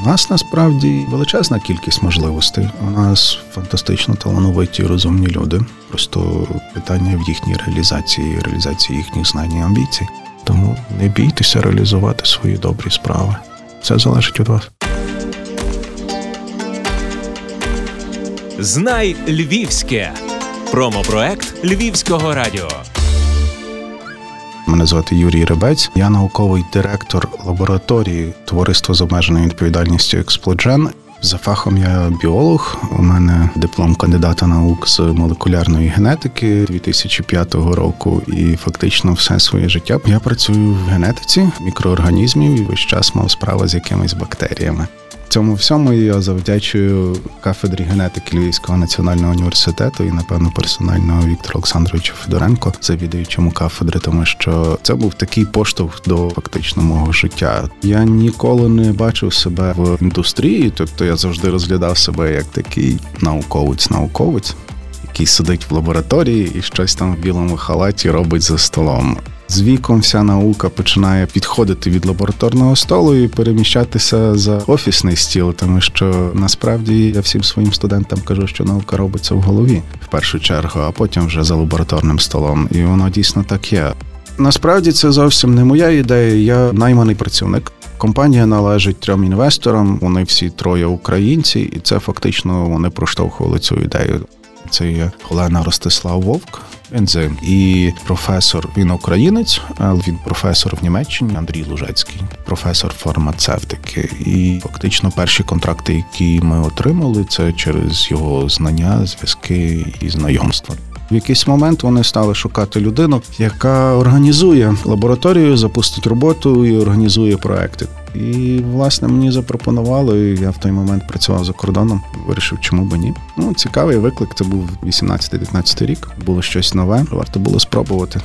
У нас насправді величезна кількість можливостей. У нас фантастично талановиті, розумні люди. Просто питання в їхній реалізації, реалізації їхніх знань і амбіцій. Тому не бійтеся реалізувати свої добрі справи. Це залежить від вас. Знай Львівське. Промопроект Львівського радіо. Мене звати Юрій Рибець. Я науковий директор лабораторії товариства з обмеженою відповідальністю Explogen. За фахом я біолог. У мене диплом кандидата наук з молекулярної генетики 2005 року, і фактично все своє життя я працюю в генетиці мікроорганізмів і весь час мав справу з якимись бактеріями. Цьому всьому я завдячую кафедрі генетики Львівського національного університету і, напевно, персонально Віктору Олександровичу Федоренко, завідуючому кафедри, тому що це був такий поштовх до фактично мого життя. Я ніколи не бачив себе в індустрії, тобто я завжди розглядав себе як такий науковець-науковець, який сидить в лабораторії і щось там в білому халаті робить за столом. З віком вся наука починає підходити від лабораторного столу і переміщатися за офісний стіл, тому що насправді я всім своїм студентам кажу, що наука робиться в голові в першу чергу, а потім вже за лабораторним столом. І воно дійсно так є. Насправді це зовсім не моя ідея. Я найманий працівник. Компанія належить трьом інвесторам. Вони всі троє українці, і це фактично вони проштовхували цю ідею. Це є Олена Ростислав Вовк, ензим і професор. Він українець, але він професор в Німеччині Андрій Лужецький, професор фармацевтики. І фактично перші контракти, які ми отримали, це через його знання, зв'язки і знайомства. В якийсь момент вони стали шукати людину, яка організує лабораторію, запустить роботу і організує проекти. І власне мені запропонували. Я в той момент працював за кордоном. Вирішив, чому би ні. Ну цікавий виклик. Це був 18-19 рік. Було щось нове. Варто було спробувати.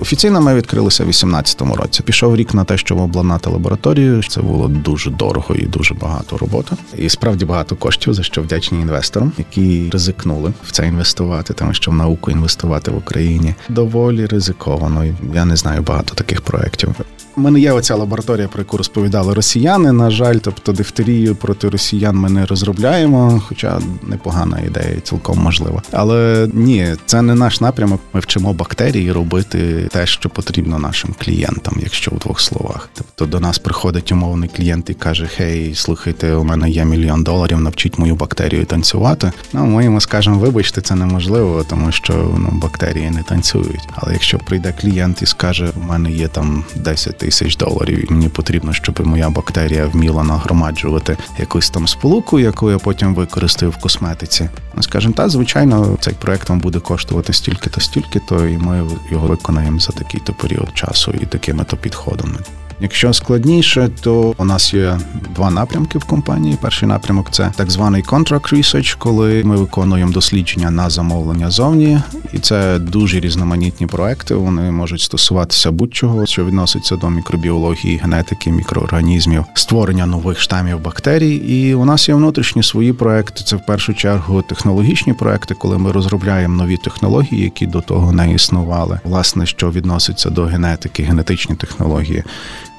Офіційно ми відкрилися в 18-му році. Пішов рік на те, щоб обладнати лабораторію. Це було дуже дорого і дуже багато роботи. І справді багато коштів, за що вдячні інвесторам, які ризикнули в це інвестувати, тому що в науку інвестувати в Україні доволі ризиковано. Я не знаю багато таких проєктів. У мене є оця лабораторія, про яку розповідали росіяни. На жаль, тобто дифтерію проти росіян ми не розробляємо, хоча непогана ідея, цілком можлива. Але ні, це не наш напрямок. Ми вчимо бактерії робити те, що потрібно нашим клієнтам, якщо в двох словах. Тобто до нас приходить умовний клієнт і каже: Хей, слухайте, у мене є мільйон доларів, навчіть мою бактерію танцювати. Ну ми йому скажемо, вибачте, це неможливо, тому що ну бактерії не танцюють. Але якщо прийде клієнт і скаже, у мене є там 10 тисяч доларів, і мені потрібно, щоб моя бактерія вміла нагромаджувати якусь там сполуку, яку я потім використаю в косметиці. Скажем, та звичайно, цей проект вам буде коштувати стільки то стільки, то і ми його виконаємо за такий-то період часу і такими то підходами. Якщо складніше, то у нас є два напрямки в компанії. Перший напрямок це так званий contract research, коли ми виконуємо дослідження на замовлення зовні, і це дуже різноманітні проекти. Вони можуть стосуватися будь-чого, що відноситься до мікробіології, генетики, мікроорганізмів, створення нових штамів бактерій. І у нас є внутрішні свої проекти. Це в першу чергу технологічні проекти, коли ми розробляємо нові технології, які до того не існували. Власне, що відноситься до генетики, генетичні технології.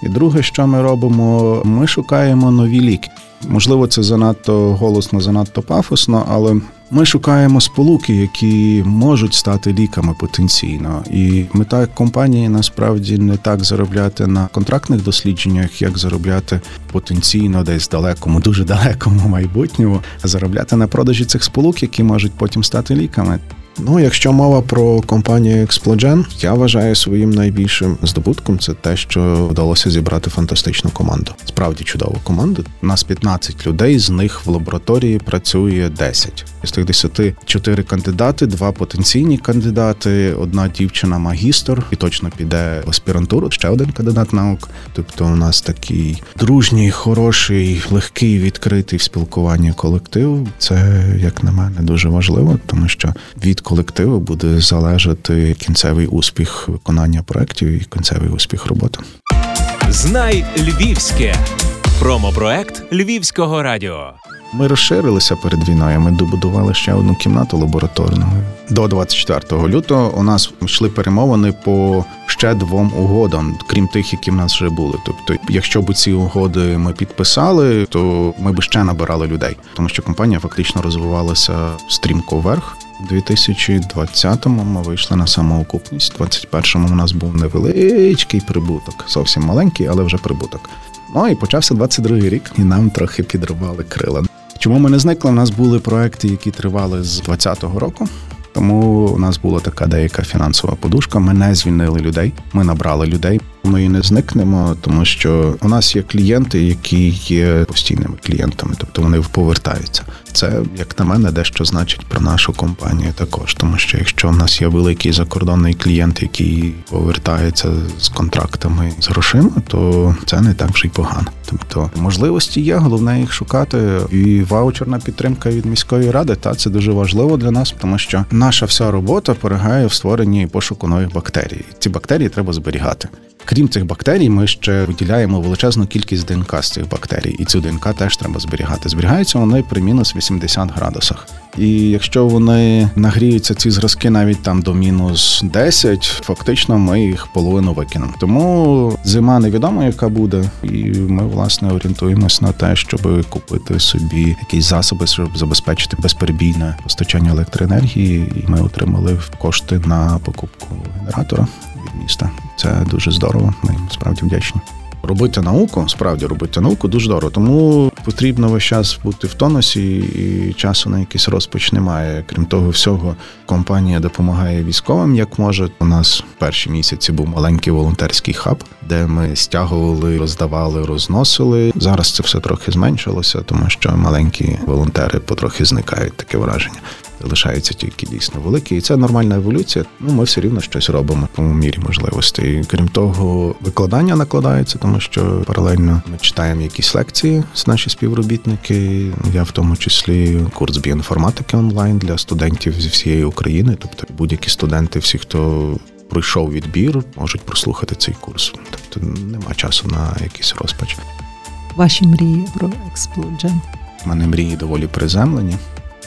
І друге, що ми робимо, ми шукаємо нові ліки. Можливо, це занадто голосно, занадто пафосно, але ми шукаємо сполуки, які можуть стати ліками потенційно. І мета компанії насправді не так заробляти на контрактних дослідженнях, як заробляти потенційно десь далекому, дуже далекому майбутньому, а заробляти на продажі цих сполук, які можуть потім стати ліками. Ну, якщо мова про компанію Explogen, я вважаю своїм найбільшим здобутком це те, що вдалося зібрати фантастичну команду. Справді чудову команду. У нас 15 людей, з них в лабораторії працює 10. З тих 10 – 4 кандидати, два потенційні кандидати, одна дівчина магістр і точно піде в аспірантуру. Ще один кандидат наук. Тобто, у нас такий дружній, хороший, легкий, відкритий в спілкуванні колектив. Це як на мене дуже важливо, тому що від колективу буде залежати кінцевий успіх виконання проєктів і кінцевий успіх роботи. Знай Львівське промопроект Львівського радіо. Ми розширилися перед війною. Ми добудували ще одну кімнату лабораторну. до 24 лютого у нас йшли перемовини по ще двом угодам, крім тих, які в нас вже були. Тобто, якщо б ці угоди ми підписали, то ми б ще набирали людей, тому що компанія фактично розвивалася стрімко вверх. У 2020-му ми вийшли на самоокупність. У 2021-му у нас був невеличкий прибуток, зовсім маленький, але вже прибуток. Ну і почався 22-й рік, і нам трохи підривали крила. Чому ми не зникли? У нас були проекти, які тривали з 2020 року. Тому у нас була така деяка фінансова подушка. Ми не звільнили людей, ми набрали людей. Ми і не зникнемо, тому що у нас є клієнти, які є постійними клієнтами, тобто вони повертаються. Це як на мене, дещо значить про нашу компанію також, тому що якщо в нас є великий закордонний клієнт, який повертається з контрактами з грошима, то це не так вже й погано. Тобто можливості є, головне їх шукати. І ваучерна підтримка від міської ради та це дуже важливо для нас, тому що наша вся робота полягає в створенні пошуку нових бактерій. Ці бактерії треба зберігати. Крім цих бактерій, ми ще виділяємо величезну кількість ДНК з цих бактерій, і цю ДНК теж треба зберігати. Зберігаються вони при мінус 80 градусах. І якщо вони нагріються ці зразки навіть там до мінус 10, фактично ми їх половину викинемо. Тому зима невідома, яка буде, і ми власне орієнтуємось на те, щоб купити собі якісь засоби, щоб забезпечити безперебійне постачання електроенергії. І ми отримали кошти на покупку генератора міста. Це дуже здорово. Ми справді вдячні. Робити науку, справді робити науку дуже здорово. Тому потрібно весь час бути в тонусі, і часу на якийсь розпач немає. Крім того, всього компанія допомагає військовим як може. У нас в перші місяці був маленький волонтерський хаб, де ми стягували, роздавали, розносили. Зараз це все трохи зменшилося, тому що маленькі волонтери потрохи зникають таке враження лишаються тільки дійсно великі, і це нормальна еволюція. Ну ми все рівно щось робимо по мірі можливостей. Крім того, викладання накладається, тому що паралельно ми читаємо якісь лекції з наші співробітники. Я в тому числі курс біоінформатики онлайн для студентів зі всієї України, тобто будь-які студенти, всі, хто пройшов відбір, можуть прослухати цей курс. Тобто нема часу на якийсь розпач. Ваші мрії про експлоджен. У мене мрії доволі приземлені.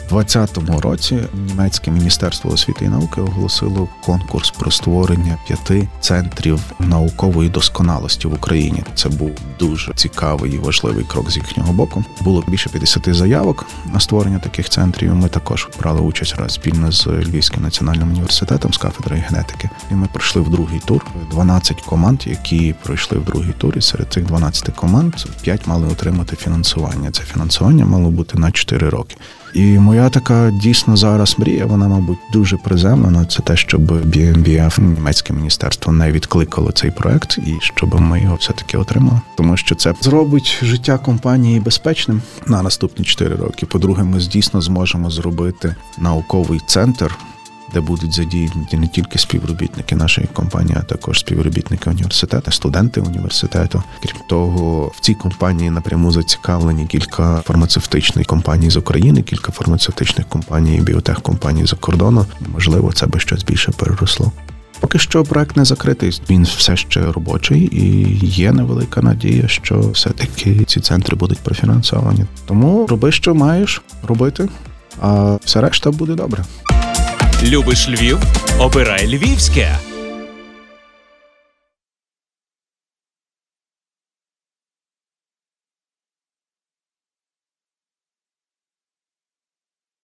2020 році німецьке міністерство освіти і науки оголосило конкурс про створення п'яти центрів наукової досконалості в Україні. Це був дуже цікавий і важливий крок з їхнього боку. Було більше 50 заявок на створення таких центрів. Ми також брали участь раз спільно з Львівським національним університетом з кафедрою генетики. І ми пройшли в другий тур. 12 команд, які пройшли в другий тур. І серед цих 12 команд 5 мали отримати фінансування. Це фінансування мало бути на 4 роки. І моя така дійсно зараз мрія, вона, мабуть, дуже приземлена. Це те, щоб BMBF, німецьке міністерство, не відкликало цей проект, і щоб ми його все таки отримали, тому що це зробить життя компанії безпечним на наступні 4 роки. По-друге, ми дійсно зможемо зробити науковий центр де будуть задіяні не тільки співробітники нашої компанії, а також співробітники університету, студенти університету. Крім того, в цій компанії напряму зацікавлені кілька фармацевтичних компаній з України, кілька фармацевтичних компаній, біотехкомпаній за кордону. Можливо, це би щось більше переросло. Поки що проект не закритий, він все ще робочий, і є невелика надія, що все-таки ці центри будуть профінансовані. Тому роби, що маєш робити, а все решта буде добре. Любиш Львів? Обирай Львівське.